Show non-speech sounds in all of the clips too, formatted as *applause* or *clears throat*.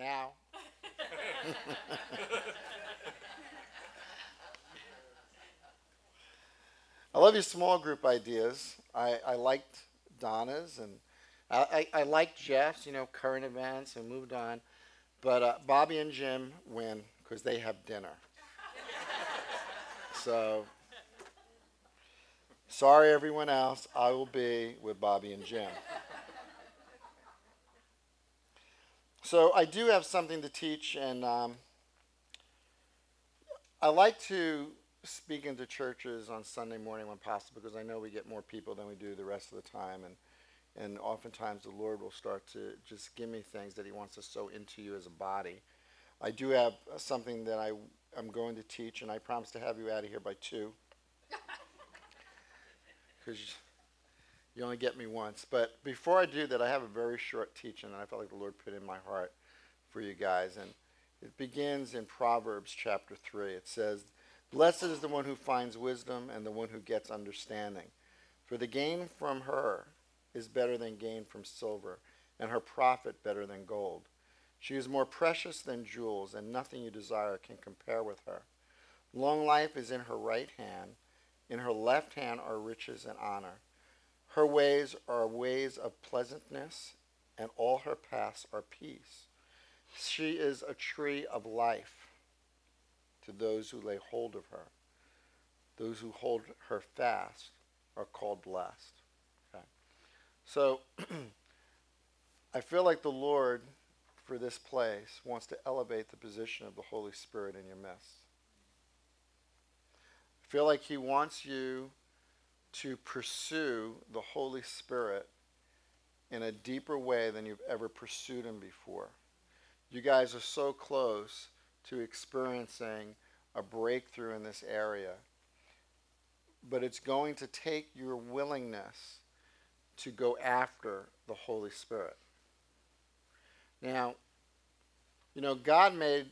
Now. I love your small group ideas. I, I liked Donna's and I, I, I liked Jeff's, you know, current events and moved on. But uh, Bobby and Jim win because they have dinner. so, sorry everyone else. I will be with Bobby and Jim. So I do have something to teach, and um, I like to speak into churches on Sunday morning when possible because I know we get more people than we do the rest of the time, and and oftentimes the Lord will start to just give me things that He wants to sow into you as a body. I do have something that I am going to teach, and I promise to have you out of here by two *laughs* because you only get me once. But before I do that, I have a very short teaching that I felt like the Lord put in my heart for you guys. And it begins in Proverbs chapter 3. It says, Blessed is the one who finds wisdom and the one who gets understanding. For the gain from her is better than gain from silver, and her profit better than gold. She is more precious than jewels, and nothing you desire can compare with her. Long life is in her right hand. In her left hand are riches and honor. Her ways are ways of pleasantness, and all her paths are peace. She is a tree of life to those who lay hold of her. Those who hold her fast are called blessed. Okay. So *clears throat* I feel like the Lord for this place wants to elevate the position of the Holy Spirit in your midst. I feel like he wants you to pursue the Holy Spirit in a deeper way than you've ever pursued him before. You guys are so close to experiencing a breakthrough in this area. But it's going to take your willingness to go after the Holy Spirit. Now, you know, God made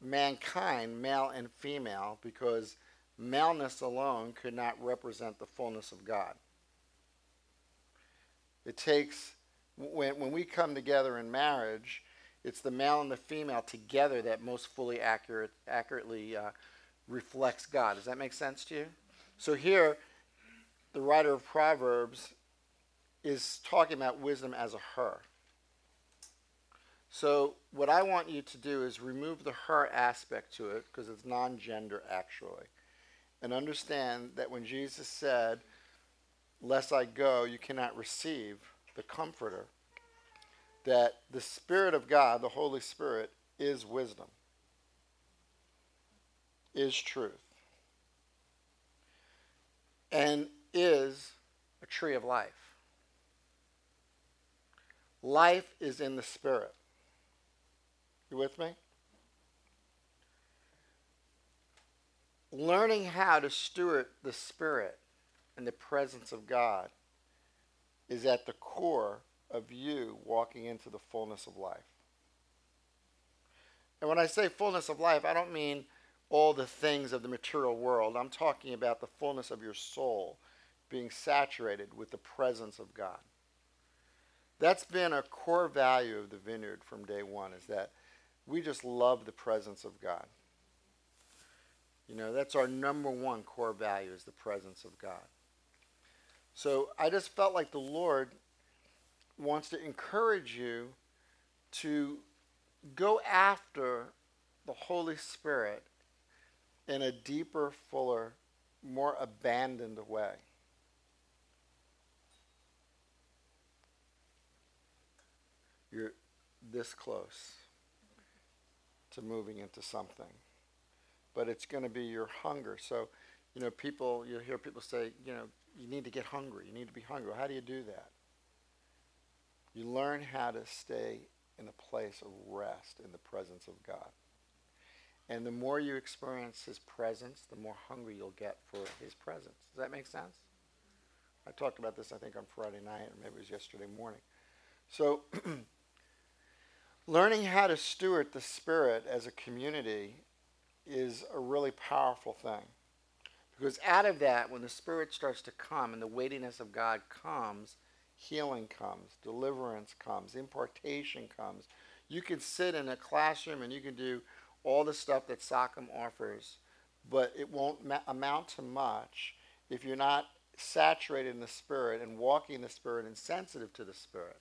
mankind male and female because maleness alone could not represent the fullness of God. It takes, when, when we come together in marriage, it's the male and the female together that most fully accurate, accurately uh, reflects God. Does that make sense to you? So here, the writer of Proverbs is talking about wisdom as a her. So what I want you to do is remove the her aspect to it because it's non-gender actually and understand that when Jesus said, Lest I go, you cannot receive the Comforter, that the Spirit of God, the Holy Spirit, is wisdom, is truth, and is a tree of life. Life is in the Spirit. You with me? Learning how to steward the Spirit and the presence of God is at the core of you walking into the fullness of life. And when I say fullness of life, I don't mean all the things of the material world. I'm talking about the fullness of your soul being saturated with the presence of God. That's been a core value of the vineyard from day one is that we just love the presence of God. You know, that's our number one core value is the presence of God. So I just felt like the Lord wants to encourage you to go after the Holy Spirit in a deeper, fuller, more abandoned way. You're this close to moving into something but it's going to be your hunger. So, you know, people, you hear people say, you know, you need to get hungry. You need to be hungry. How do you do that? You learn how to stay in a place of rest in the presence of God. And the more you experience his presence, the more hungry you'll get for his presence. Does that make sense? I talked about this, I think, on Friday night, or maybe it was yesterday morning. So, *clears throat* learning how to steward the Spirit as a community is a really powerful thing. Because out of that, when the Spirit starts to come and the weightiness of God comes, healing comes, deliverance comes, impartation comes. You can sit in a classroom and you can do all the stuff that SOCM offers, but it won't ma- amount to much if you're not saturated in the Spirit and walking the Spirit and sensitive to the Spirit.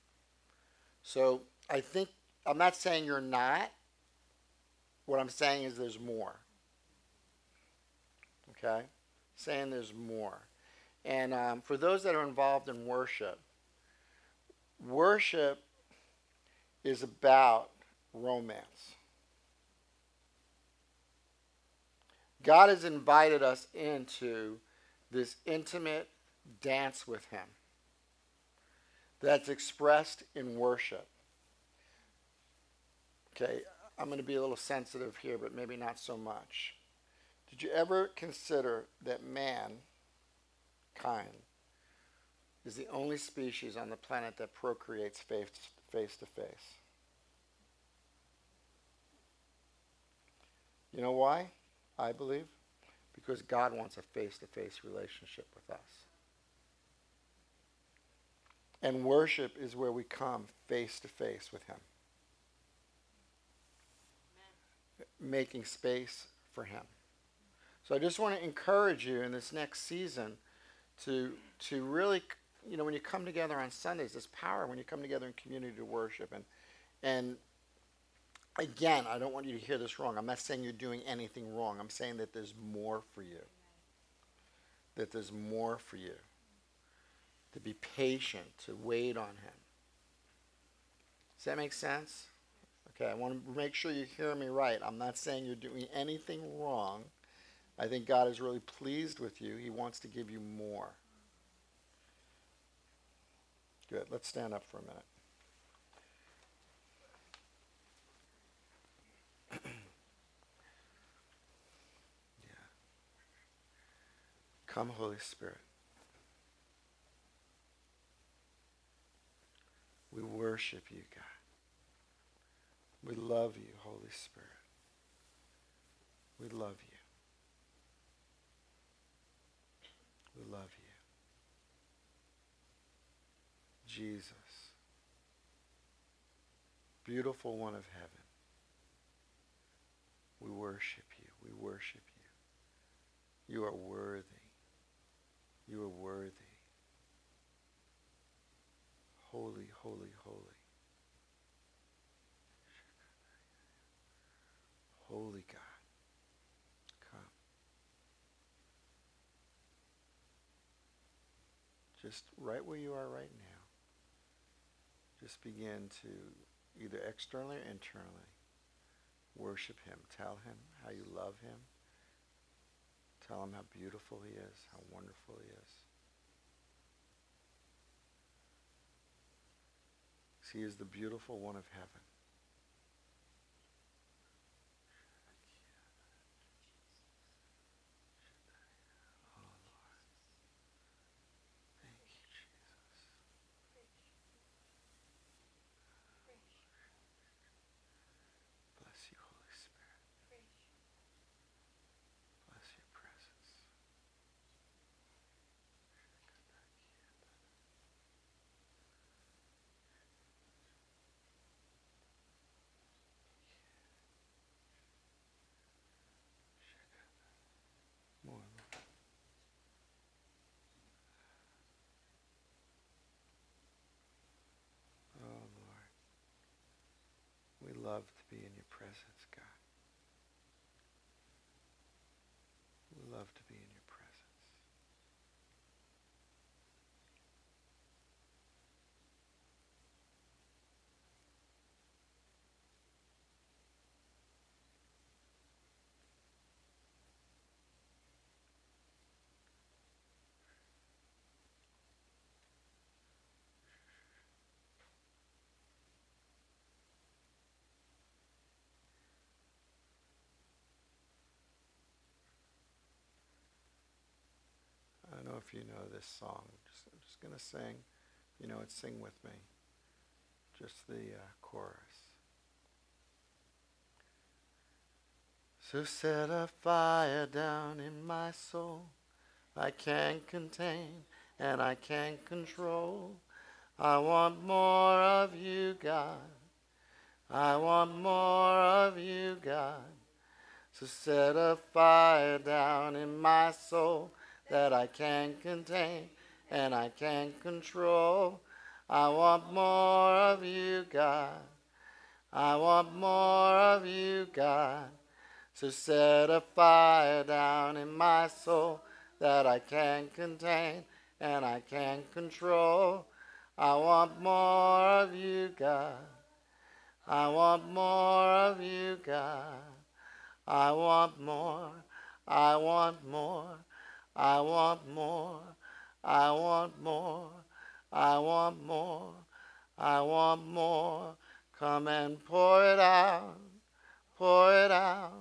So I think, I'm not saying you're not. What I'm saying is there's more. Okay? Saying there's more. And um, for those that are involved in worship, worship is about romance. God has invited us into this intimate dance with Him that's expressed in worship. Okay, I'm going to be a little sensitive here, but maybe not so much. Did you ever consider that mankind is the only species on the planet that procreates face, face to face? You know why? I believe because God wants a face to face relationship with us. And worship is where we come face to face with Him, Amen. Making space for Him. So I just want to encourage you in this next season to, to really, you know, when you come together on Sundays, this power when you come together in community to worship. And, and again, I don't want you to hear this wrong. I'm not saying you're doing anything wrong. I'm saying that there's more for you. That there's more for you. To be patient, to wait on Him. Does that make sense? Okay, I want to make sure you hear me right. I'm not saying you're doing anything wrong. I think God is really pleased with you. He wants to give you more. Good. Let's stand up for a minute. *clears throat* Come, Holy Spirit. We worship you, God. We love you, Holy Spirit. We love you. We love you. Jesus, beautiful one of heaven, we worship you. We worship you. You are worthy. You are worthy. Holy, holy, holy. Holy God. Come. Just right where you are right now. Just begin to either externally or internally worship him. Tell him how you love him. Tell him how beautiful he is, how wonderful he is. He is the beautiful one of heaven. love to be in your presence, God. We love to be in your don't know if you know this song. Just, I'm just going to sing. You know it, sing with me. Just the uh, chorus. So set a fire down in my soul I can't contain and I can't control. I want more of you, God. I want more of you, God. So set a fire down in my soul that I can't contain and I can't control. I want more of you, God. I want more of you, God. So set a fire down in my soul that I can't contain and I can't control. I want more of you, God. I want more of you, God. I want more. I want more. I want more. I want more. I want more. I want more. Come and pour it out. Pour it out.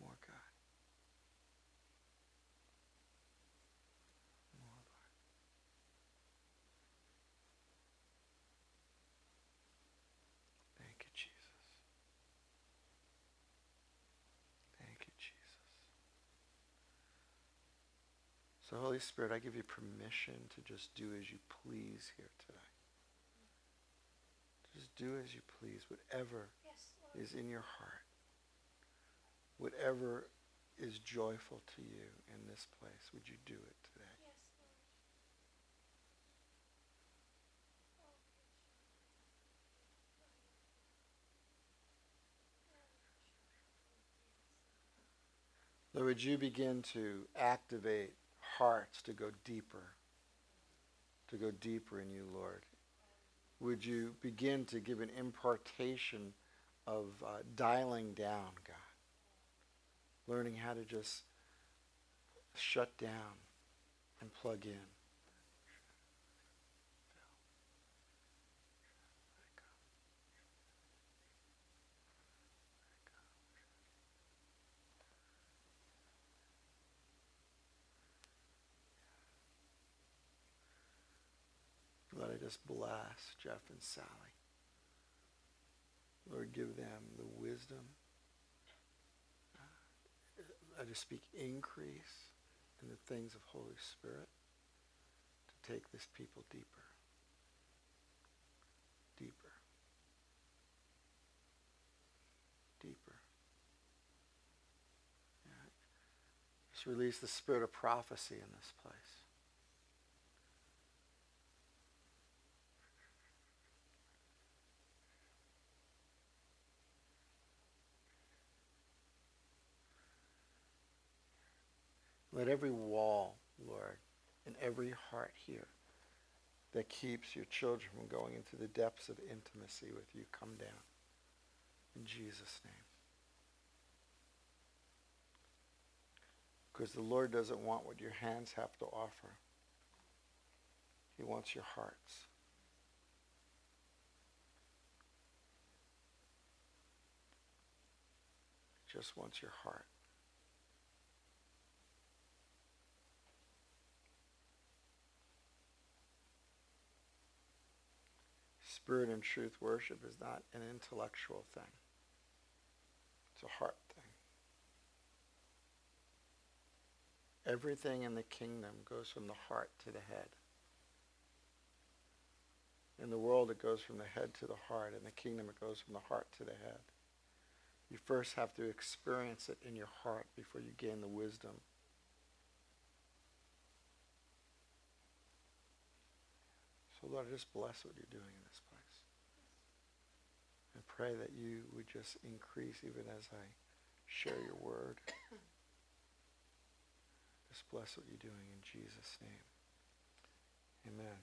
More, God. More, Lord. Thank you, Jesus. Thank you, Jesus. So, Holy Spirit, I give you permission to just do as you please here today. Just do as you please, whatever Yes, is in your heart, whatever is joyful to you in this place, would you do it today? Yes, Lord. Lord, would you begin to activate hearts to go deeper, to go deeper in you, Lord? Would you begin to give an impartation of uh, dialing down, God? Learning how to just shut down and plug in. Lord, I just bless Jeff and Sally. Lord, give them the wisdom. Uh, uh, I just speak increase in the things of Holy Spirit to take this people deeper. Deeper. Deeper. Yeah. Just release the spirit of prophecy in this place. Let every wall, Lord, and every heart here that keeps your children from going into the depths of intimacy with you come down. In Jesus' name. Because the Lord doesn't want what your hands have to offer. He wants your hearts. He just wants your heart. Spirit and truth worship is not an intellectual thing. It's a heart thing. Everything in the kingdom goes from the heart to the head. In the world, it goes from the head to the heart. In the kingdom, it goes from the heart to the head. You first have to experience it in your heart before you gain the wisdom. So, Lord, I just bless what you're doing in this place. And pray that you would just increase even as I share your word. *coughs* Just bless what you're doing in Jesus' name. Amen.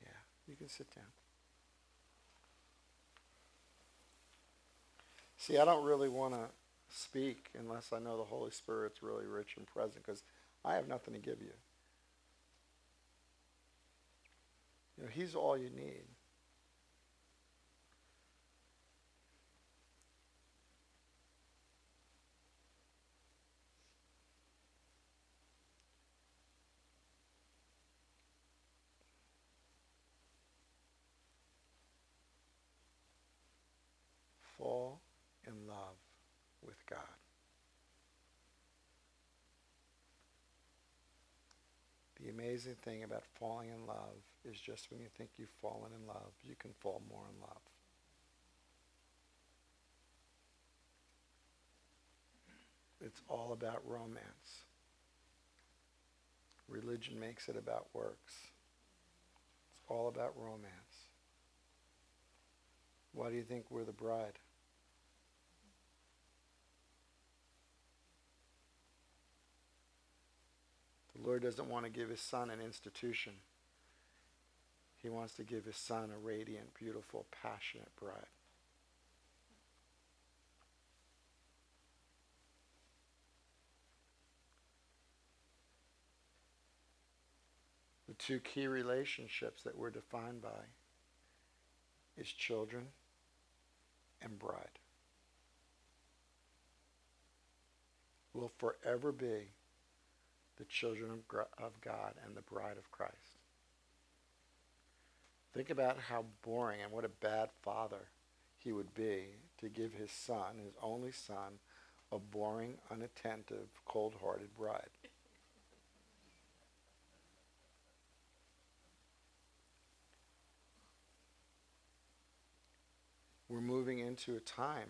Yeah, you can sit down. See, I don't really want to speak unless I know the Holy Spirit's really rich and present because I have nothing to give you. You know, He's all you need. Fall in love with God. The amazing thing about falling in love is just when you think you've fallen in love, you can fall more in love. It's all about romance. Religion makes it about works. It's all about romance. Why do you think we're the bride? The Lord doesn't want to give his son an institution. He wants to give his son a radiant, beautiful, passionate bride. The two key relationships that we're defined by is children and bride. Will forever be the children of God and the bride of Christ. Think about how boring and what a bad father he would be to give his son, his only son, a boring, unattentive, cold-hearted bride. We're moving into a time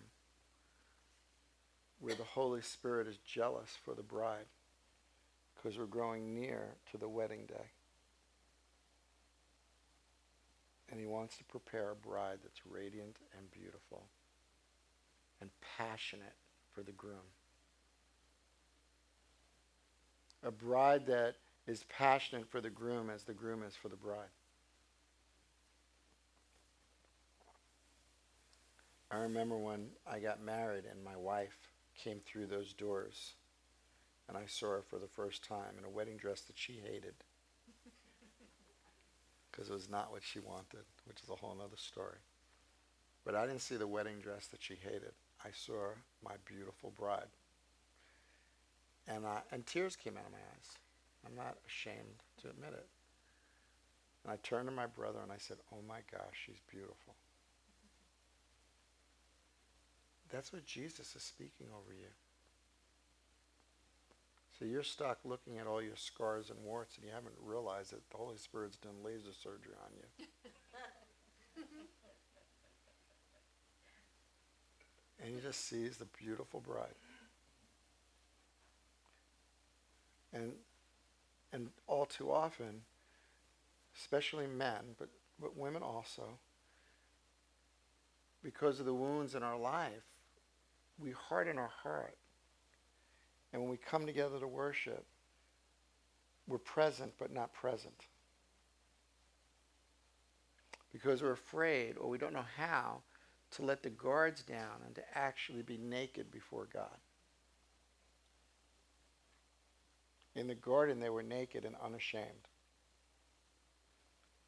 where the Holy Spirit is jealous for the bride because we're growing near to the wedding day. And he wants to prepare a bride that's radiant and beautiful and passionate for the groom. A bride that is passionate for the groom as the groom is for the bride. I remember when I got married and my wife came through those doors and I saw her for the first time in a wedding dress that she hated *laughs* because it was not what she wanted, which is a whole other story. But I didn't see the wedding dress that she hated. I saw my beautiful bride. And, I, and tears came out of my eyes. I'm not ashamed to admit it. And I turned to my brother and I said, Oh my gosh, she's beautiful. *laughs* That's what Jesus is speaking over you. So you're stuck looking at all your scars and warts and you haven't realized that the Holy Spirit's done laser surgery on you. *laughs* and he just sees the beautiful bride. And and all too often, especially men, but, but women also, because of the wounds in our life, we harden our heart and when we come together to worship, we're present but not present. Because we're afraid or we don't know how to let the guards down and to actually be naked before God. In the garden, they were naked and unashamed.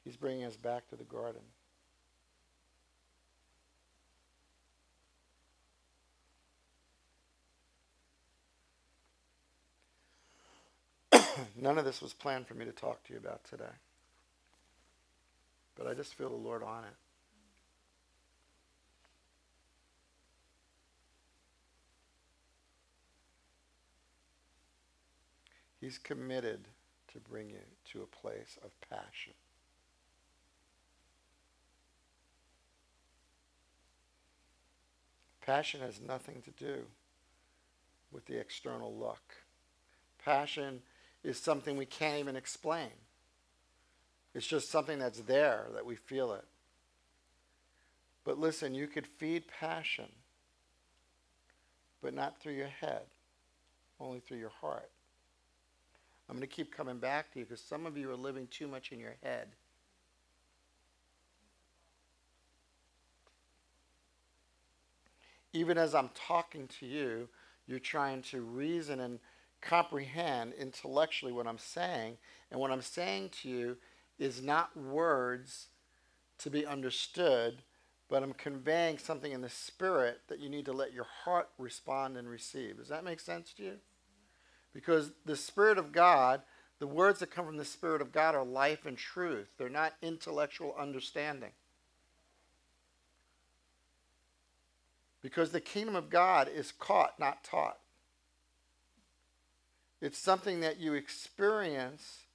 He's bringing us back to the garden. *coughs* None of this was planned for me to talk to you about today. But I just feel the Lord on it. He's committed to bring you to a place of passion. Passion has nothing to do with the external look. Passion is something we can't even explain. It's just something that's there that we feel it. But listen, you could feed passion, but not through your head, only through your heart. I'm going to keep coming back to you because some of you are living too much in your head. Even as I'm talking to you, you're trying to reason and comprehend intellectually what I'm saying. And what I'm saying to you is not words to be understood, but I'm conveying something in the spirit that you need to let your heart respond and receive. Does that make sense to you? Because the Spirit of God, the words that come from the Spirit of God are life and truth. They're not intellectual understanding. Because the kingdom of God is caught, not taught. It's something that you experience,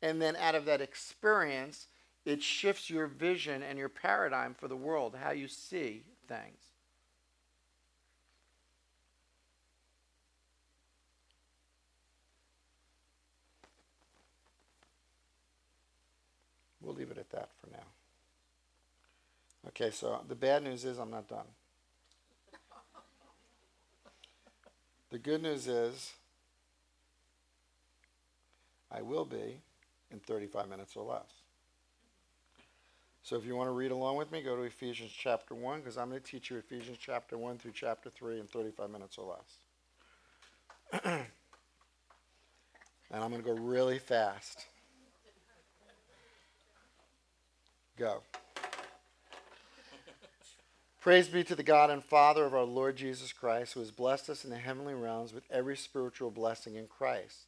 and then out of that experience, it shifts your vision and your paradigm for the world, how you see things. We'll leave it at that for now. Okay, so the bad news is I'm not done. The good news is I will be in 35 minutes or less. So if you want to read along with me, go to Ephesians chapter 1 because I'm going to teach you Ephesians chapter 1 through chapter 3 in 35 minutes or less. *clears throat* and I'm going to go really fast. Go. Praise be to the God and Father of our Lord Jesus Christ, who has blessed us in the heavenly realms with every spiritual blessing in Christ.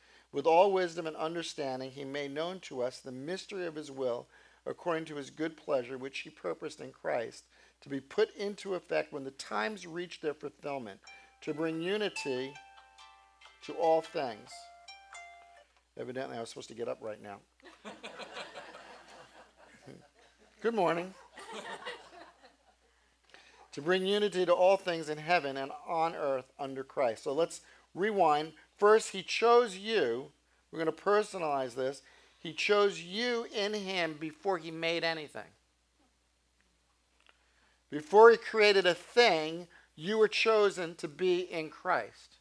With all wisdom and understanding, he made known to us the mystery of his will, according to his good pleasure, which he purposed in Christ to be put into effect when the times reach their fulfillment, to bring unity to all things. Evidently, I was supposed to get up right now. *laughs* Good morning. to bring unity to all things in heaven and on earth under Christ. So let's rewind. First, he chose you. We're going to personalize this. He chose you in him before he made anything. Before he created a thing, you were chosen to be in Christ.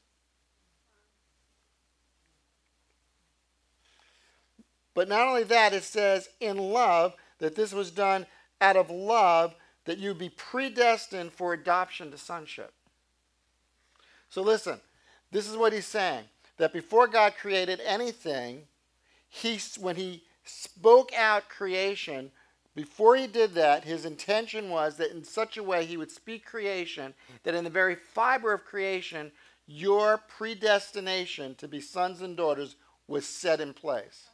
But not only that, it says in love that this was done out of love that you be predestined for adoption to sonship. So listen, this is what he's saying that before God created anything, he when he spoke out creation, before he did that, his intention was that in such a way he would speak creation that in the very fiber of creation, your predestination to be sons and daughters was set in place.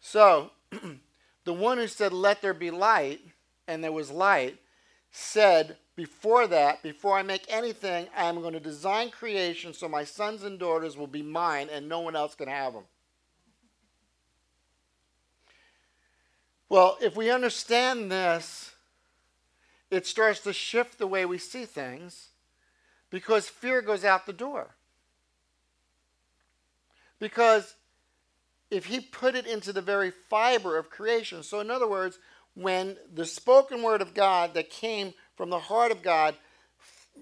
So, *clears throat* the one who said, Let there be light, and there was light, said, Before that, before I make anything, I am going to design creation so my sons and daughters will be mine and no one else can have them. Well, if we understand this, it starts to shift the way we see things because fear goes out the door. Because if he put it into the very fiber of creation, so in other words, when the spoken word of God that came from the heart of God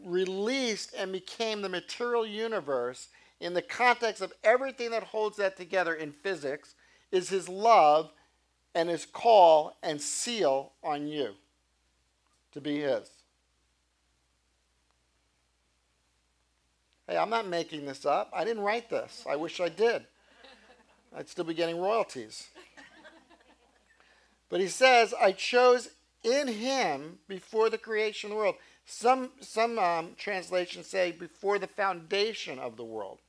released and became the material universe in the context of everything that holds that together in physics is his love and his call and seal on you to be his. Hey, I'm not making this up. I didn't write this. I wish I did. I'd still be getting royalties. But he says, I chose in him before the creation of the world. Some, some um, translations say before the foundation of the world.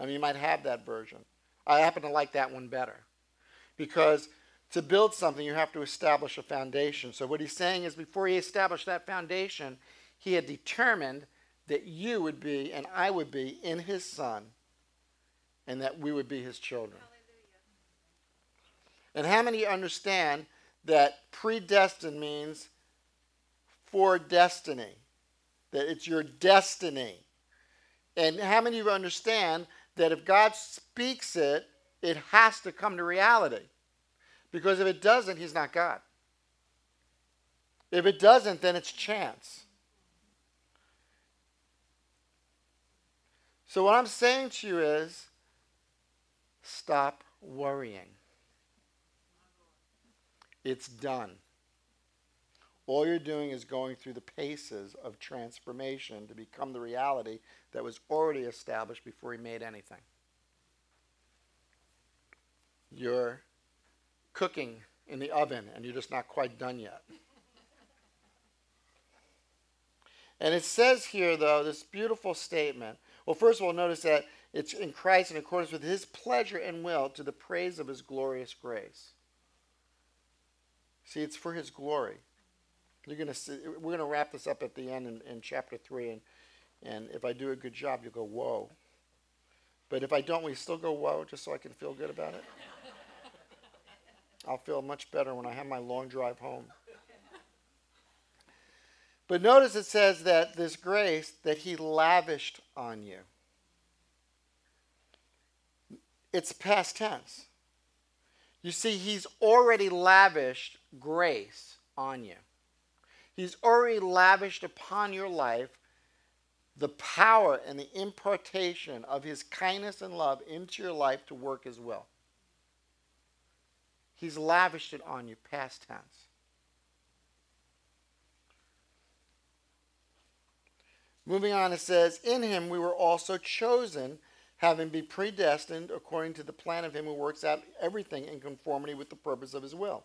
I mean, you might have that version. I happen to like that one better. Because to build something, you have to establish a foundation. So, what he's saying is before he established that foundation, he had determined that you would be and I would be in his son and that we would be his children. And how many understand that predestined means for destiny? That it's your destiny. And how many of you understand that if God speaks it, it has to come to reality? Because if it doesn't, He's not God. If it doesn't, then it's chance. So, what I'm saying to you is stop worrying. It's done. All you're doing is going through the paces of transformation to become the reality that was already established before he made anything. You're cooking in the oven and you're just not quite done yet. and it says here, though, this beautiful statement. Well, first of all, notice that it's in Christ in accordance with his pleasure and will to the praise of his glorious grace. See, it's for his glory. You're gonna see, we're gonna wrap this up at the end in, in chapter three, and and if I do a good job, you'll go whoa. But if I don't, we still go whoa, just so I can feel good about it. *laughs* I'll feel much better when I have my long drive home. But notice it says that this grace that he lavished on you. It's past tense. You see, he's already lavished grace on you. He's already lavished upon your life the power and the impartation of his kindness and love into your life to work his will. He's lavished it on you, past tense. Moving on, it says, In him we were also chosen, having been predestined according to the plan of him who works out everything in conformity with the purpose of his will.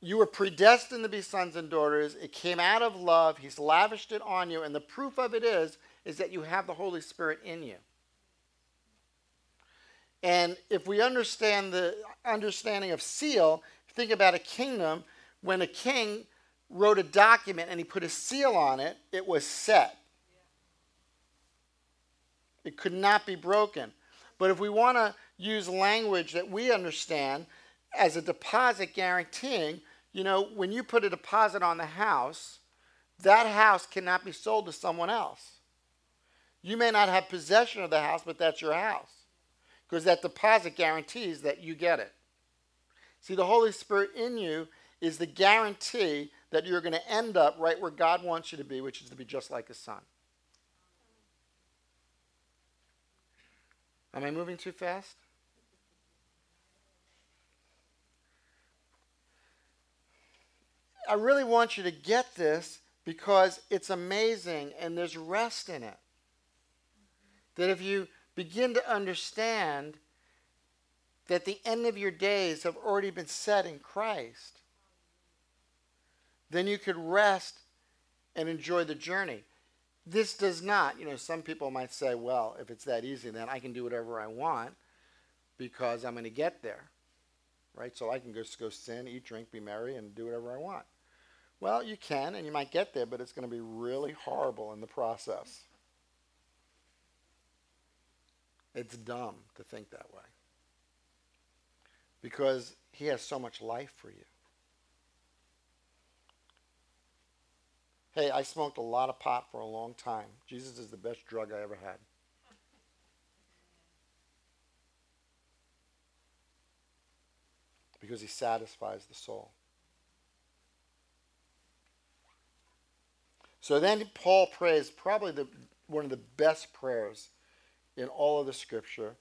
you were predestined to be sons and daughters. It came out of love. He's lavished it on you. And the proof of it is, is that you have the Holy Spirit in you. And if we understand the understanding of seal, think about a kingdom. When a king wrote a document and he put a seal on it, it was set. It could not be broken. But if we want to use language that we understand as a deposit guaranteeing, you know, when you put a deposit on the house, that house cannot be sold to someone else. You may not have possession of the house, but that's your house because that deposit guarantees that you get it. See, the Holy Spirit in you is the guarantee that you're going to end up right where God wants you to be, which is to be just like His Son. Am I moving too fast? I really want you to get this because it's amazing and there's rest in it. That if you begin to understand that the end of your days have already been set in Christ, then you could rest and enjoy the journey. This does not, you know, some people might say, well, if it's that easy, then I can do whatever I want because I'm going to get there. Right? So I can just go sin, eat, drink, be merry, and do whatever I want. Well, you can, and you might get there, but it's going to be really horrible in the process. It's dumb to think that way. Because he has so much life for you. Hey, I smoked a lot of pot for a long time. Jesus is the best drug I ever had. Because he satisfies the soul. So then Paul prays probably the, one of the best prayers in all of the scripture.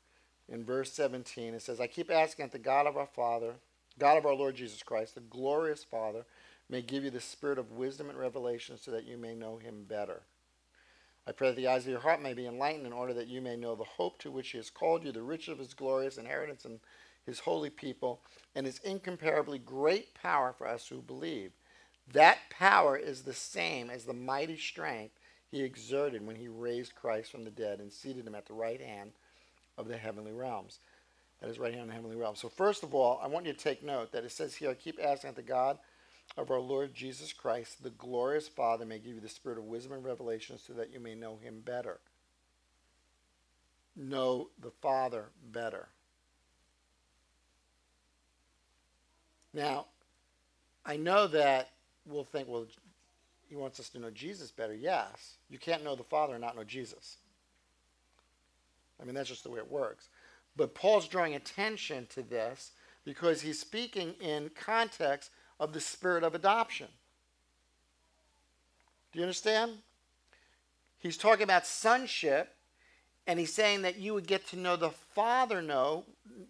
In verse 17, it says, I keep asking that the God of our Father, God of our Lord Jesus Christ, the glorious Father, may give you the spirit of wisdom and revelation so that you may know him better. I pray that the eyes of your heart may be enlightened in order that you may know the hope to which he has called you, the riches of his glorious inheritance in his holy people, and his incomparably great power for us who believe. That power is the same as the mighty strength he exerted when he raised Christ from the dead and seated him at the right hand of the heavenly realms. That is right hand in the heavenly realms. So, first of all, I want you to take note that it says here, I keep asking that the God of our Lord Jesus Christ, the glorious Father, may give you the spirit of wisdom and revelation so that you may know him better. Know the Father better. Now, I know that we'll think, well, he wants us to know Jesus better. Yes. You can't know the Father and not know Jesus. I mean, that's just the way it works. But Paul's drawing attention to this because he's speaking in context of the spirit of adoption. Do you understand? He's talking about sonship, and he's saying that you would get to know the Father know,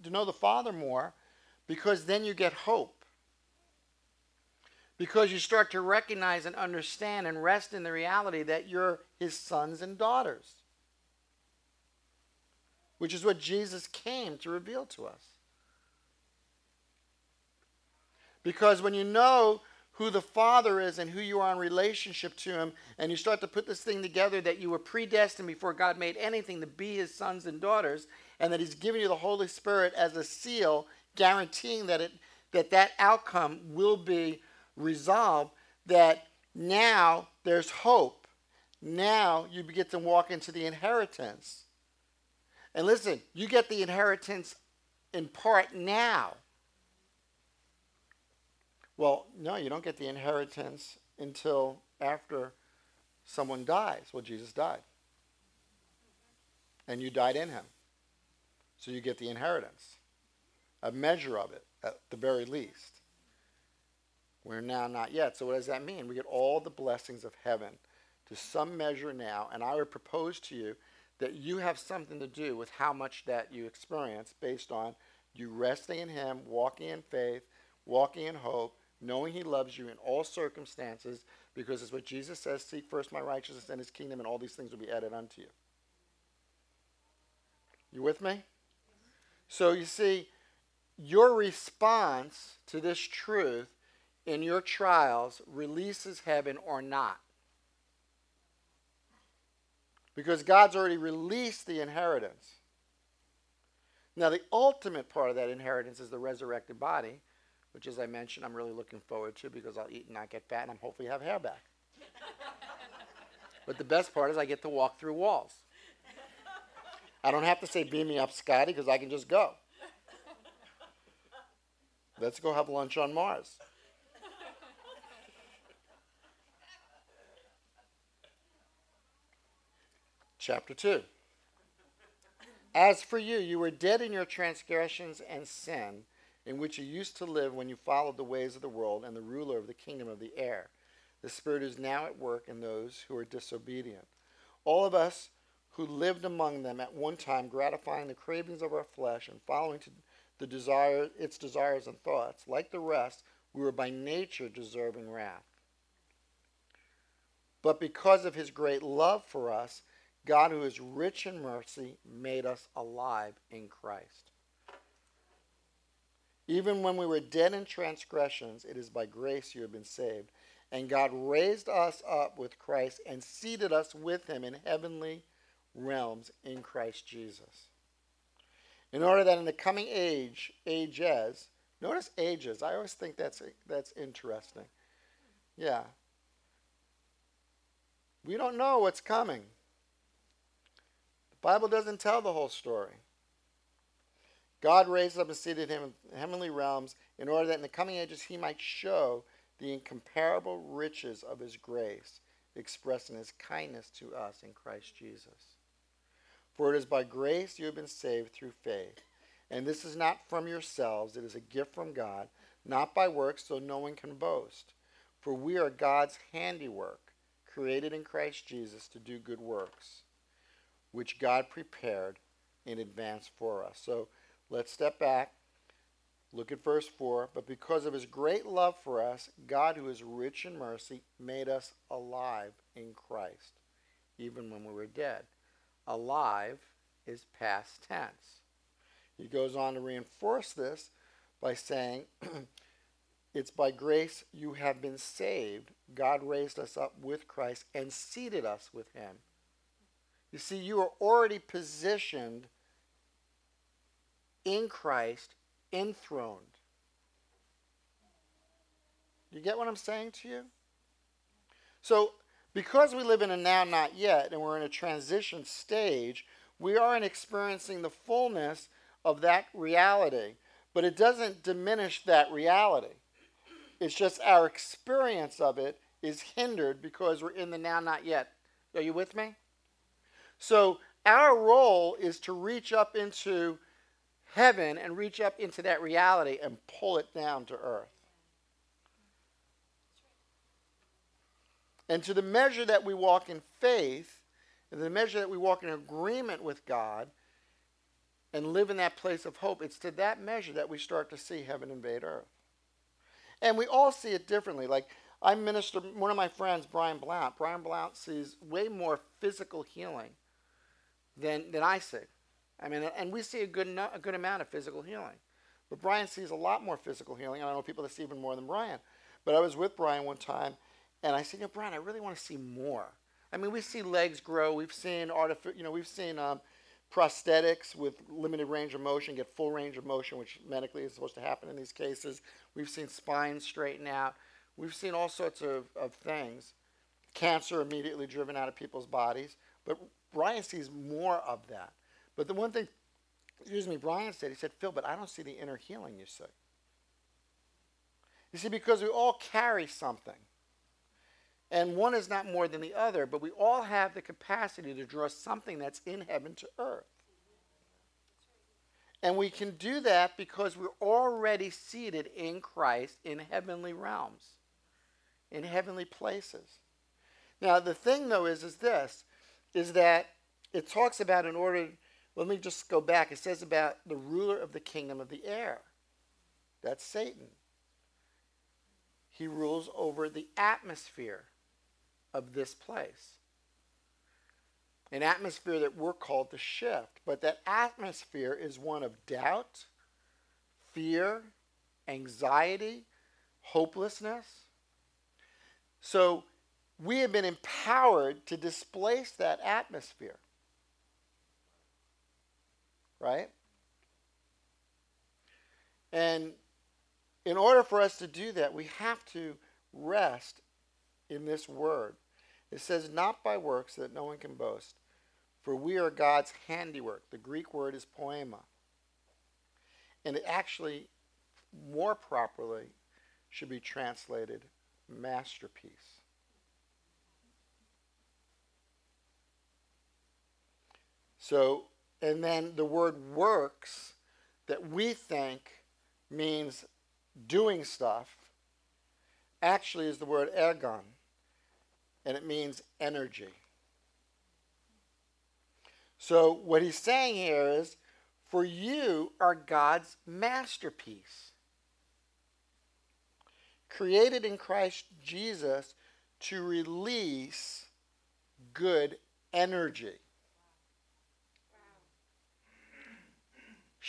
to know the Father more, because then you get hope. Because you start to recognize and understand and rest in the reality that you're his sons and daughters. Which is what Jesus came to reveal to us. Because when you know who the Father is and who you are in relationship to Him, and you start to put this thing together that you were predestined before God made anything to be His sons and daughters, and that He's given you the Holy Spirit as a seal, guaranteeing that it that that outcome will be resolved. That now there's hope. Now you get to walk into the inheritance. And listen, you get the inheritance in part now. Well, no, you don't get the inheritance until after someone dies. Well, Jesus died. And you died in him. So you get the inheritance, a measure of it at the very least. We're now not yet. So what does that mean? We get all the blessings of heaven to some measure now. And I would propose to you that you have something to do with how much that you experience based on you resting in him, walking in faith, walking in hope, knowing he loves you in all circumstances, because it's what Jesus says seek first my righteousness and his kingdom, and all these things will be added unto you. You with me? So you see, your response to this truth in your trials releases heaven or not. Because God's already released the inheritance. Now, the ultimate part of that inheritance is the resurrected body which, as I mentioned, I'm really looking forward to because I'll eat and not get fat, and I'm hopefully have hair back. *laughs* but the best part is I get to walk through walls. I don't have to say, beam me up, Scotty, because I can just go. Let's go have lunch on Mars. Chapter 2. As for you, you were dead in your transgressions and sin in which you used to live when you followed the ways of the world and the ruler of the kingdom of the air. The Spirit is now at work in those who are disobedient. All of us who lived among them at one time, gratifying the cravings of our flesh and following the desire, its desires and thoughts, like the rest, we were by nature deserving wrath. But because of his great love for us, God, who is rich in mercy, made us alive in Christ even when we were dead in transgressions, it is by grace you have been saved. And God raised us up with Christ and seated us with him in heavenly realms in Christ Jesus. In order that in the coming age, ages, notice ages. I always think that's that's interesting. Yeah. We don't know what's coming. Bible doesn't tell the whole story. God raised up and seated him in heavenly realms in order that in the coming ages he might show the incomparable riches of his grace expressed in his kindness to us in Christ Jesus. For it is by grace you have been saved through faith. And this is not from yourselves, it is a gift from God, not by works, so no one can boast. For we are God's handiwork, created in Christ Jesus to do good works, which God prepared in advance for us. So Let's step back. Look at verse 4. But because of his great love for us, God, who is rich in mercy, made us alive in Christ, even when we were dead. Alive is past tense. He goes on to reinforce this by saying, *clears throat* It's by grace you have been saved. God raised us up with Christ and seated us with him. You see, you are already positioned in Christ, enthroned. You get what I'm saying to you? So, because we live in a now, not yet, and we're in a transition stage, we aren't experiencing the fullness of that reality. But it doesn't diminish that reality. It's just our experience of it is hindered because we're in the now, not yet. Are you with me? So, our role is to reach up into heaven and reach up into that reality and pull it down to earth. And to the measure that we walk in faith, and the measure that we walk in agreement with God and live in that place of hope, it's to that measure that we start to see heaven invade earth. And we all see it differently. Like I minister, one of my friends, Brian Blount, Brian Blount sees way more physical healing than, than I see. I mean, and we see a good, a good amount of physical healing. But Brian sees a lot more physical healing. And I know people that see even more than Brian. But I was with Brian one time, and I said, you know, Brian, I really want to see more. I mean, we see legs grow. We've seen artificial, you know, we've seen um, prosthetics with limited range of motion get full range of motion, which medically is supposed to happen in these cases. We've seen spines straighten out. We've seen all sorts of, of things. Cancer immediately driven out of people's bodies. But Brian sees more of that. But the one thing, excuse me, Brian said, he said, Phil, but I don't see the inner healing you see. You see, because we all carry something. And one is not more than the other, but we all have the capacity to draw something that's in heaven to earth. And we can do that because we're already seated in Christ in heavenly realms, in heavenly places. Now, the thing, though, is, is this, is that it talks about in order let me just go back. It says about the ruler of the kingdom of the air. That's Satan. He rules over the atmosphere of this place. An atmosphere that we're called to shift. But that atmosphere is one of doubt, fear, anxiety, hopelessness. So we have been empowered to displace that atmosphere right? And in order for us to do that, we have to rest in this word. It says, not by works that no one can boast, for we are God's handiwork. The Greek word is poema. And it actually, more properly, should be translated masterpiece. So and then the word works that we think means doing stuff actually is the word ergon, and it means energy. So what he's saying here is, for you are God's masterpiece, created in Christ Jesus to release good energy.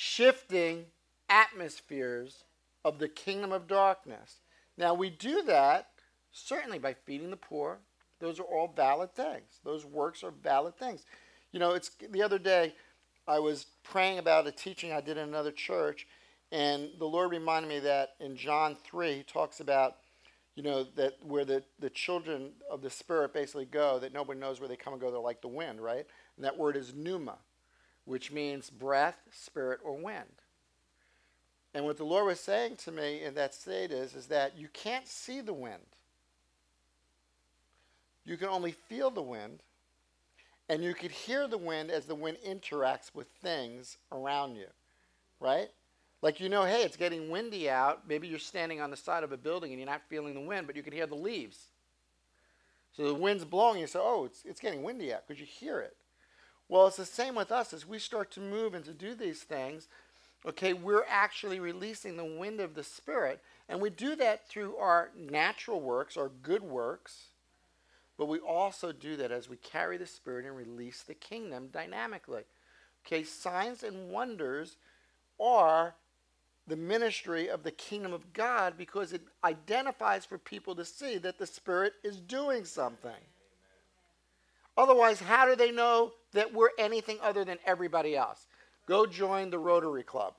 Shifting atmospheres of the kingdom of darkness. Now, we do that certainly by feeding the poor. Those are all valid things. Those works are valid things. You know, it's the other day I was praying about a teaching I did in another church, and the Lord reminded me that in John 3, he talks about, you know, that where the, the children of the Spirit basically go, that nobody knows where they come and go, they're like the wind, right? And that word is pneuma which means breath, spirit, or wind. And what the Lord was saying to me in that state is, is that you can't see the wind. You can only feel the wind, and you could hear the wind as the wind interacts with things around you, right? Like you know, hey, it's getting windy out. Maybe you're standing on the side of a building and you're not feeling the wind, but you can hear the leaves. So the wind's blowing, you say, oh, it's, it's getting windy out because you hear it. Well, it's the same with us as we start to move and to do these things. Okay, we're actually releasing the wind of the Spirit. And we do that through our natural works, our good works. But we also do that as we carry the Spirit and release the kingdom dynamically. Okay, signs and wonders are the ministry of the kingdom of God because it identifies for people to see that the Spirit is doing something. Otherwise, how do they know that we're anything other than everybody else? Go join the Rotary Club.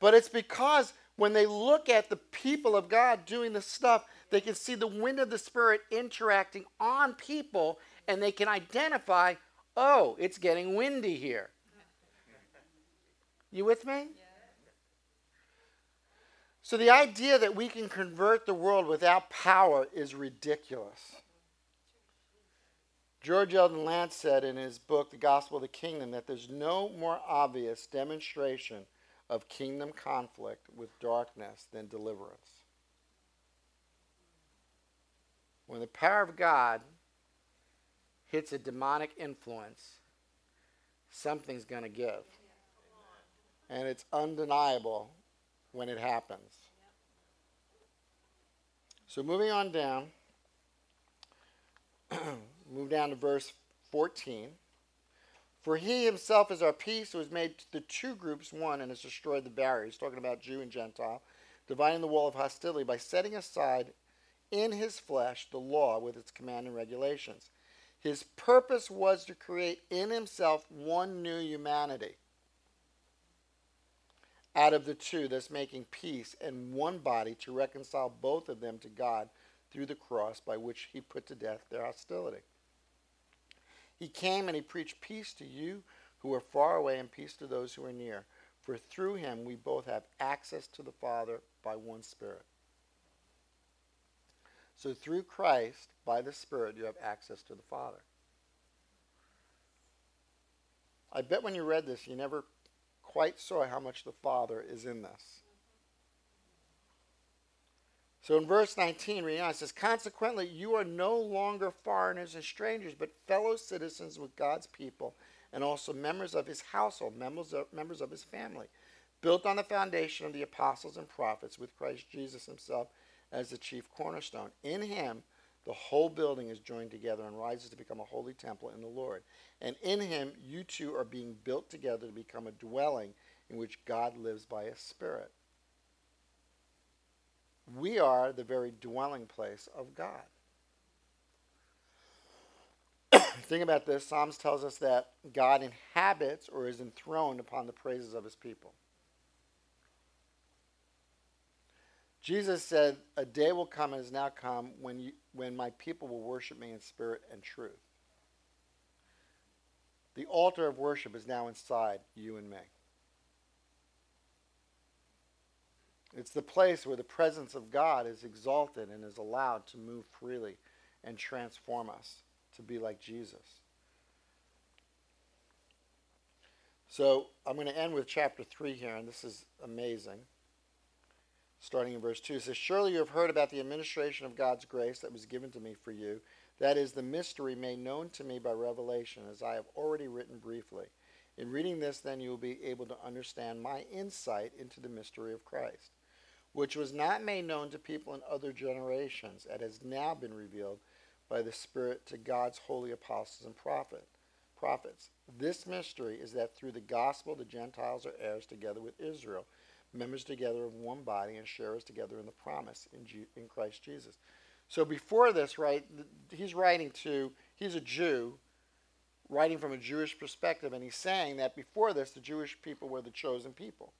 but it's because when they look at the people of God doing the stuff, they can see the wind of the Spirit interacting on people and they can identify, oh, it's getting windy here. You with me? So the idea that we can convert the world without power is ridiculous. George Eldon Ladd said in his book, The Gospel of the Kingdom, that there's no more obvious demonstration of kingdom conflict with darkness than deliverance. When the power of God hits a demonic influence, something's going to give. And it's undeniable when it happens. So moving on down, *clears throat* move down to verse 14. For he himself is our peace, who has made the two groups one and has destroyed the barrier. He's talking about Jew and Gentile, dividing the wall of hostility by setting aside in his flesh the law with its command and regulations. His purpose was to create in himself one new humanity out of the two, thus making peace in one body to reconcile both of them to God through the cross by which he put to death their hostility. He came and he preached peace to you who are far away and peace to those who are near. For through him we both have access to the Father by one Spirit. So through Christ, by the Spirit, you have access to the Father. I bet when you read this, you never quite saw how much the Father is in this. So in verse 19, reading on, it says, Consequently, you are no longer foreigners and strangers, but fellow citizens with God's people, and also members of his household, members of, members of his family, built on the foundation of the apostles and prophets, with Christ Jesus himself as the chief cornerstone. In him, the whole building is joined together and rises to become a holy temple in the Lord. And in him, you two are being built together to become a dwelling in which God lives by his Spirit. We are the very dwelling place of God. *coughs* Think about this. Psalms tells us that God inhabits or is enthroned upon the praises of his people. Jesus said, A day will come and has now come when, you, when my people will worship me in spirit and truth. The altar of worship is now inside you and me. It's the place where the presence of God is exalted and is allowed to move freely and transform us to be like Jesus. So I'm going to end with chapter 3 here, and this is amazing starting in verse 2. It says, Surely you have heard about the administration of God's grace that was given to me for you. That is the mystery made known to me by revelation, as I have already written briefly. In reading this, then, you will be able to understand my insight into the mystery of Christ, which was not made known to people in other generations, and has now been revealed by the Spirit to God's holy apostles and prophet, prophets. This mystery is that through the gospel the Gentiles are heirs together with Israel members together of one body and sharers together in the promise in, G- in Christ Jesus. So before this, right, he's writing to, he's a Jew, writing from a Jewish perspective, and he's saying that before this, the Jewish people were the chosen people.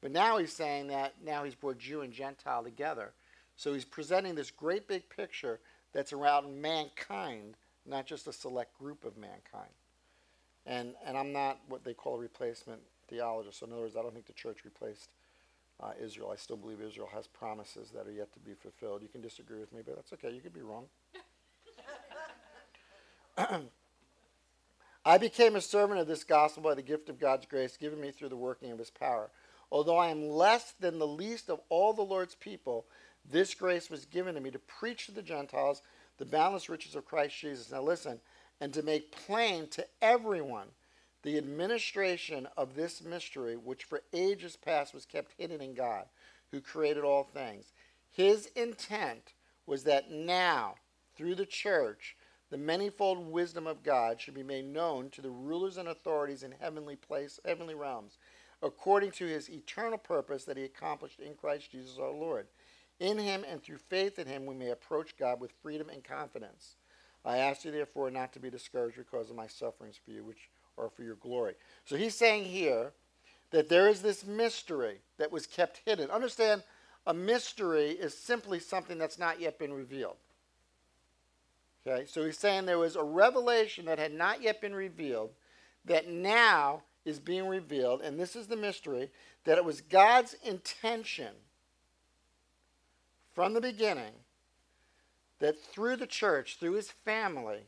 But now he's saying that now he's brought Jew and Gentile together. So he's presenting this great big picture that's around mankind, not just a select group of mankind. And, and I'm not what they call a replacement theologist. So in other words, I don't think the church replaced uh, Israel. I still believe Israel has promises that are yet to be fulfilled. You can disagree with me, but that's okay. You could be wrong. *clears throat* I became a servant of this gospel by the gift of God's grace given me through the working of his power. Although I am less than the least of all the Lord's people, this grace was given to me to preach to the Gentiles the boundless riches of Christ Jesus. Now listen, and to make plain to everyone the administration of this mystery, which for ages past was kept hidden in God, who created all things. His intent was that now, through the church, the manifold wisdom of God should be made known to the rulers and authorities in heavenly place, heavenly realms, according to his eternal purpose that he accomplished in Christ Jesus our Lord. In him and through faith in him we may approach God with freedom and confidence. I ask you therefore not to be discouraged because of my sufferings for you, which are for your glory. So he's saying here that there is this mystery that was kept hidden. Understand, a mystery is simply something that's not yet been revealed. Okay, so he's saying there was a revelation that had not yet been revealed that now is being revealed, and this is the mystery that it was God's intention from the beginning that through the church, through his family,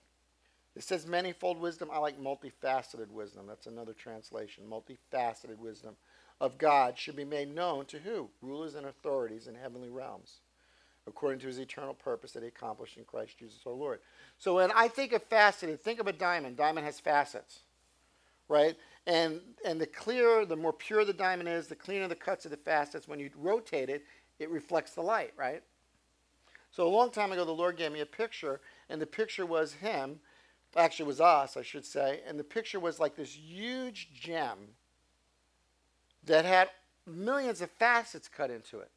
it says manifold wisdom. I like multifaceted wisdom. That's another translation. Multifaceted wisdom of God should be made known to who? Rulers and authorities in heavenly realms according to his eternal purpose that he accomplished in Christ Jesus our Lord. So when I think of faceted, think of a diamond. Diamond has facets, right? And and the clearer, the more pure the diamond is, the cleaner the cuts of the facets. When you rotate it, it reflects the light, right? So a long time ago, the Lord gave me a picture, and the picture was him. Actually, was us, I should say. And the picture was like this huge gem that had millions of facets cut into it.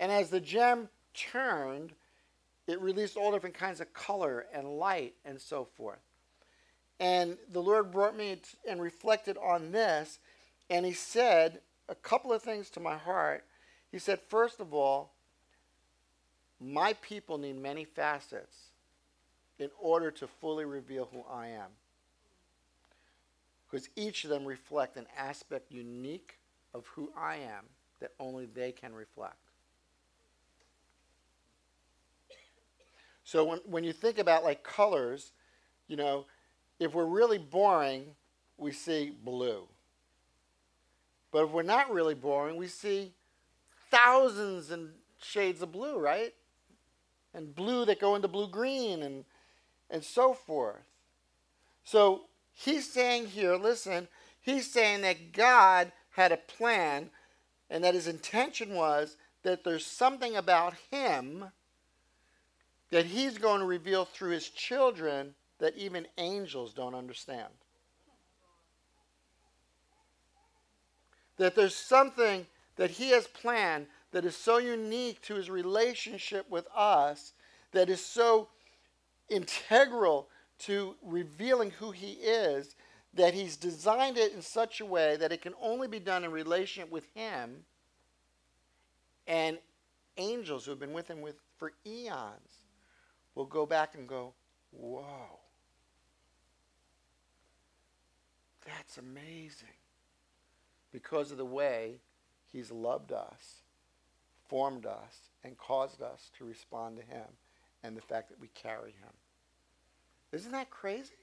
And as the gem turned, it released all different kinds of color and light and so forth. And the Lord brought me and reflected on this, and He said a couple of things to my heart. He said, first of all, my people need many facets in order to fully reveal who I am. Because each of them reflect an aspect unique of who I am that only they can reflect. So when, when you think about like colors, you know, if we're really boring, we see blue. But if we're not really boring, we see thousands and shades of blue, right? And blue that go into blue green and and so forth. So he's saying here, listen, he's saying that God had a plan and that his intention was that there's something about him that he's going to reveal through his children that even angels don't understand. That there's something that he has planned that is so unique to his relationship with us, that is so integral to revealing who he is, that he's designed it in such a way that it can only be done in relationship with him and angels who have been with him with, for eons will go back and go, whoa, that's amazing. Because of the way he's loved us, formed us, and caused us to respond to him, and the fact that we carry him. Isn't that crazy?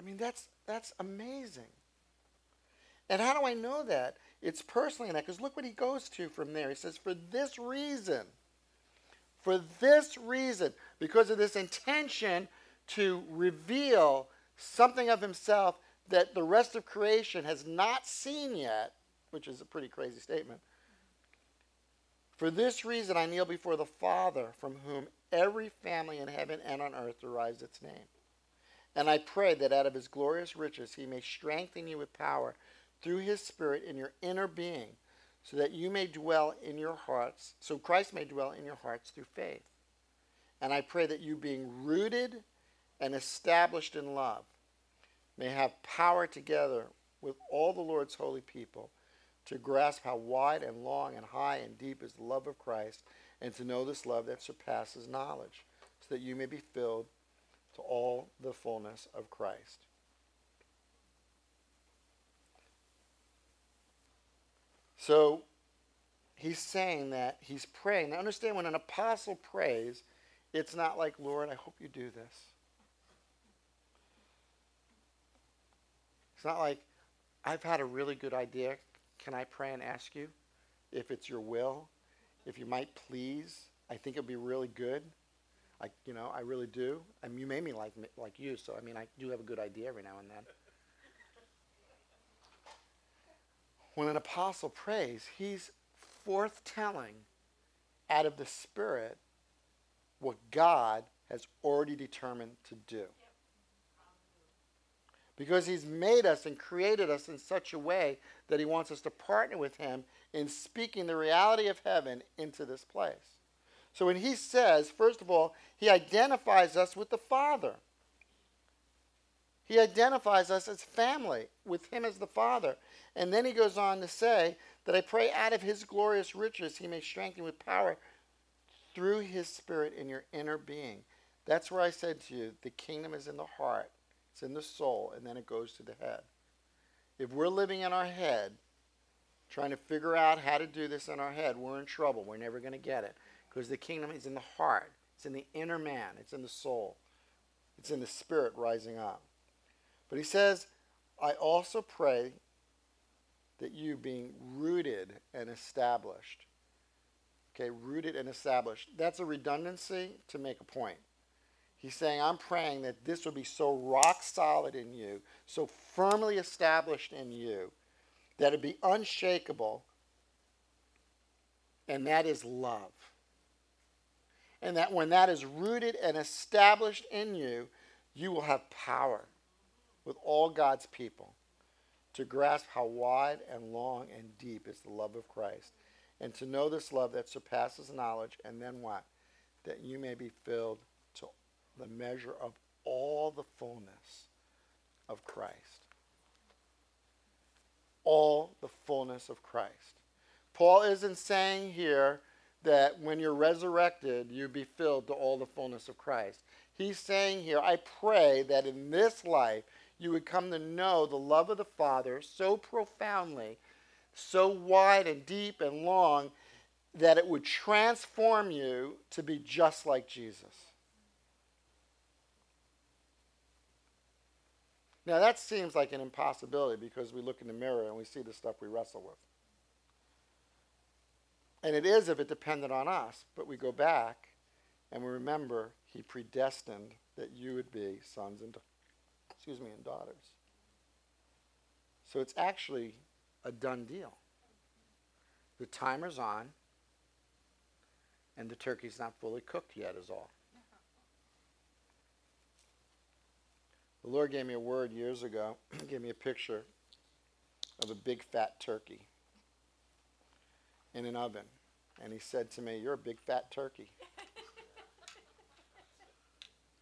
I mean, that's, that's amazing. And how do I know that? It's personally in that, because look what he goes to from there. He says, For this reason, for this reason, because of this intention to reveal something of himself that the rest of creation has not seen yet, which is a pretty crazy statement. For this reason, I kneel before the Father, from whom every family in heaven and on earth derives its name. And I pray that out of his glorious riches he may strengthen you with power through his Spirit in your inner being so that you may dwell in your hearts, so Christ may dwell in your hearts through faith. And I pray that you, being rooted and established in love, may have power together with all the Lord's holy people to grasp how wide and long and high and deep is the love of Christ, and to know this love that surpasses knowledge, so that you may be filled to all the fullness of Christ. So he's saying that he's praying. Now understand when an apostle prays, it's not like, Lord, I hope you do this. It's not like, I've had a really good idea. Can I pray and ask you if it's your will? If you might please, I think it'd be really good. I, you know, I really do. Mean, you made me like like you, so I mean, I do have a good idea every now and then. When an apostle prays, he's forthtelling out of the Spirit what God has already determined to do. Because he's made us and created us in such a way that he wants us to partner with him in speaking the reality of heaven into this place. So when he says, first of all, he identifies us with the Father. He identifies us as family with him as the Father. And then he goes on to say that I pray out of his glorious riches he may strengthen with power through his spirit in your inner being. That's where I said to you, the kingdom is in the heart, it's in the soul, and then it goes to the head. If we're living in our head, trying to figure out how to do this in our head, we're in trouble. We're never going to get it. Because the kingdom is in the heart, it's in the inner man, it's in the soul, it's in the spirit rising up. But he says, I also pray that you being rooted and established. Okay, rooted and established. That's a redundancy to make a point. He's saying, I'm praying that this will be so rock solid in you, so firmly established in you, that it be unshakable, and that is love. And that when that is rooted and established in you, you will have power with all God's people to grasp how wide and long and deep is the love of Christ, and to know this love that surpasses knowledge, and then what? That you may be filled the measure of all the fullness of Christ. All the fullness of Christ. Paul isn't saying here that when you're resurrected, you be filled to all the fullness of Christ. He's saying here, I pray that in this life you would come to know the love of the Father so profoundly, so wide and deep and long, that it would transform you to be just like Jesus. Now, that seems like an impossibility because we look in the mirror and we see the stuff we wrestle with. And it is if it depended on us, but we go back and we remember He predestined that you would be sons and excuse me, and daughters. So it's actually a done deal. The timer's on, and the turkey's not fully cooked yet, is all. The Lord gave me a word years ago, *clears throat* gave me a picture of a big fat turkey in an oven. And he said to me, You're a big fat turkey. *laughs*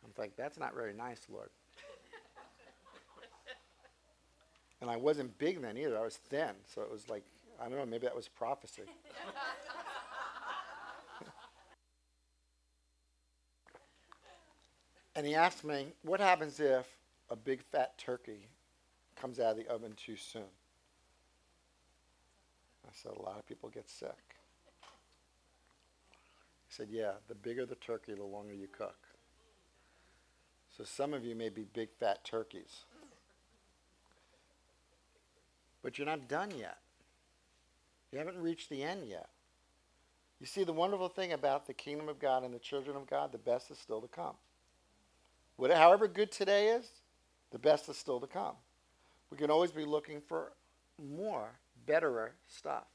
I'm like, That's not very nice, Lord. And I wasn't big then either. I was thin. So it was like, I don't know, maybe that was prophecy. *laughs* and he asked me, What happens if a big fat turkey comes out of the oven too soon? I said, A lot of people get sick. He said, Yeah, the bigger the turkey, the longer you cook. So some of you may be big fat turkeys. But you're not done yet. You haven't reached the end yet. You see, the wonderful thing about the kingdom of God and the children of God, the best is still to come. However good today is, the best is still to come. We can always be looking for more, betterer stuff.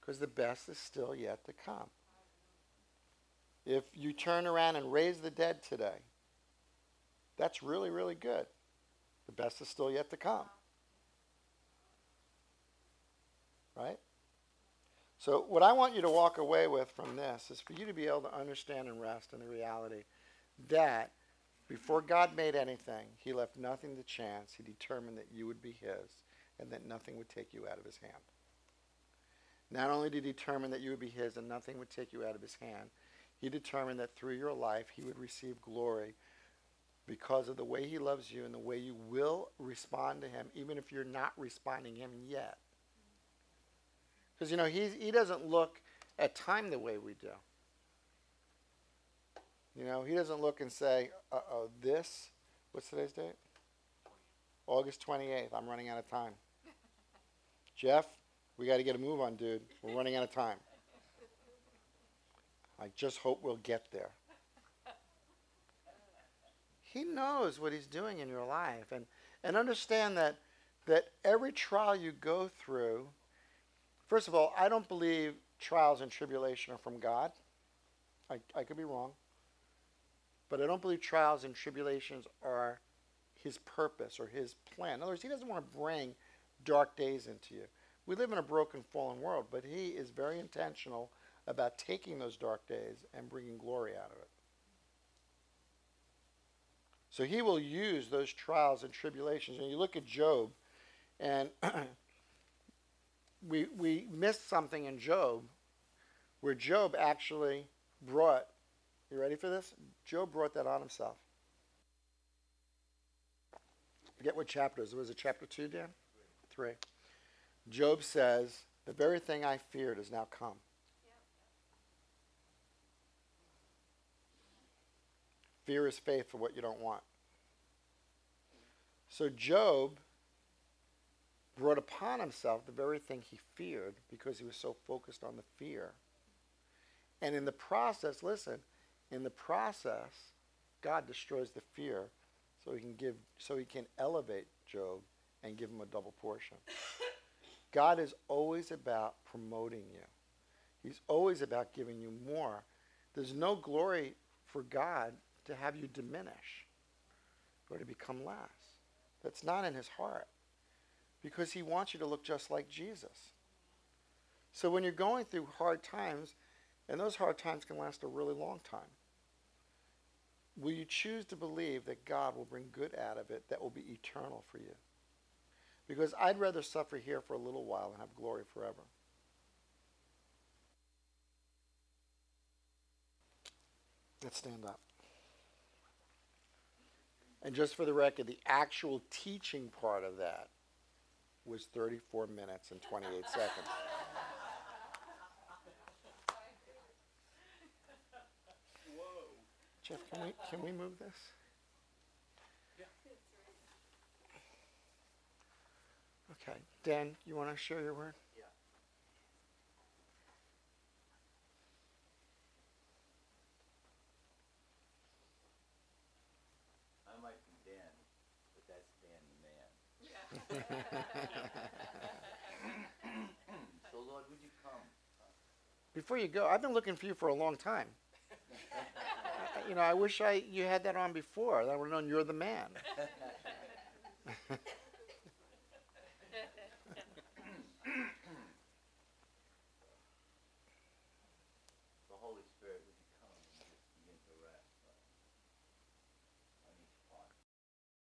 Because the best is still yet to come. If you turn around and raise the dead today, that's really, really good. The best is still yet to come. Right? So, what I want you to walk away with from this is for you to be able to understand and rest in the reality that before God made anything, He left nothing to chance. He determined that you would be His and that nothing would take you out of His hand. Not only did He determine that you would be His and nothing would take you out of His hand, He determined that through your life He would receive glory because of the way he loves you and the way you will respond to him, even if you're not responding him yet. Because, you know, he, he doesn't look at time the way we do. You know, he doesn't look and say, uh oh, this, what's today's date? August 28th. I'm running out of time. Jeff, we got to get a move on, dude. We're running out of time. I just hope we'll get there. He knows what he's doing in your life. And, and understand that, that every trial you go through, first of all, I don't believe trials and tribulation are from God. I, I could be wrong. But I don't believe trials and tribulations are his purpose or his plan. In other words, he doesn't want to bring dark days into you. We live in a broken, fallen world, but he is very intentional about taking those dark days and bringing glory out of it. So he will use those trials and tribulations. And you look at Job, and *clears throat* we, we missed something in Job where Job actually brought, you ready for this? Job brought that on himself. Forget what chapter it was. It chapter 2, Dan? 3. Job says, The very thing I feared has now come. Fear is faith for what you don't want. So Job brought upon himself the very thing he feared because he was so focused on the fear. And in the process, listen, in the process, God destroys the fear so he can give so he can elevate Job and give him a double portion. God is always about promoting you. He's always about giving you more. There's no glory for God to have you diminish or to become less. That's not in his heart because he wants you to look just like Jesus. So when you're going through hard times, and those hard times can last a really long time, will you choose to believe that God will bring good out of it that will be eternal for you? Because I'd rather suffer here for a little while and have glory forever. Let's stand up. And just for the record, the actual teaching part of that was 34 minutes and 28 seconds. *laughs* Jeff, can we, can we move this? Okay. Dan, you want to share your word? Yeah. I might be Dan, but that's Dan the man. So Lord, would you come? Before you go, I've been looking for you for a long time. *laughs* you know, I wish I you had that on before. I would have known you're the man. *laughs*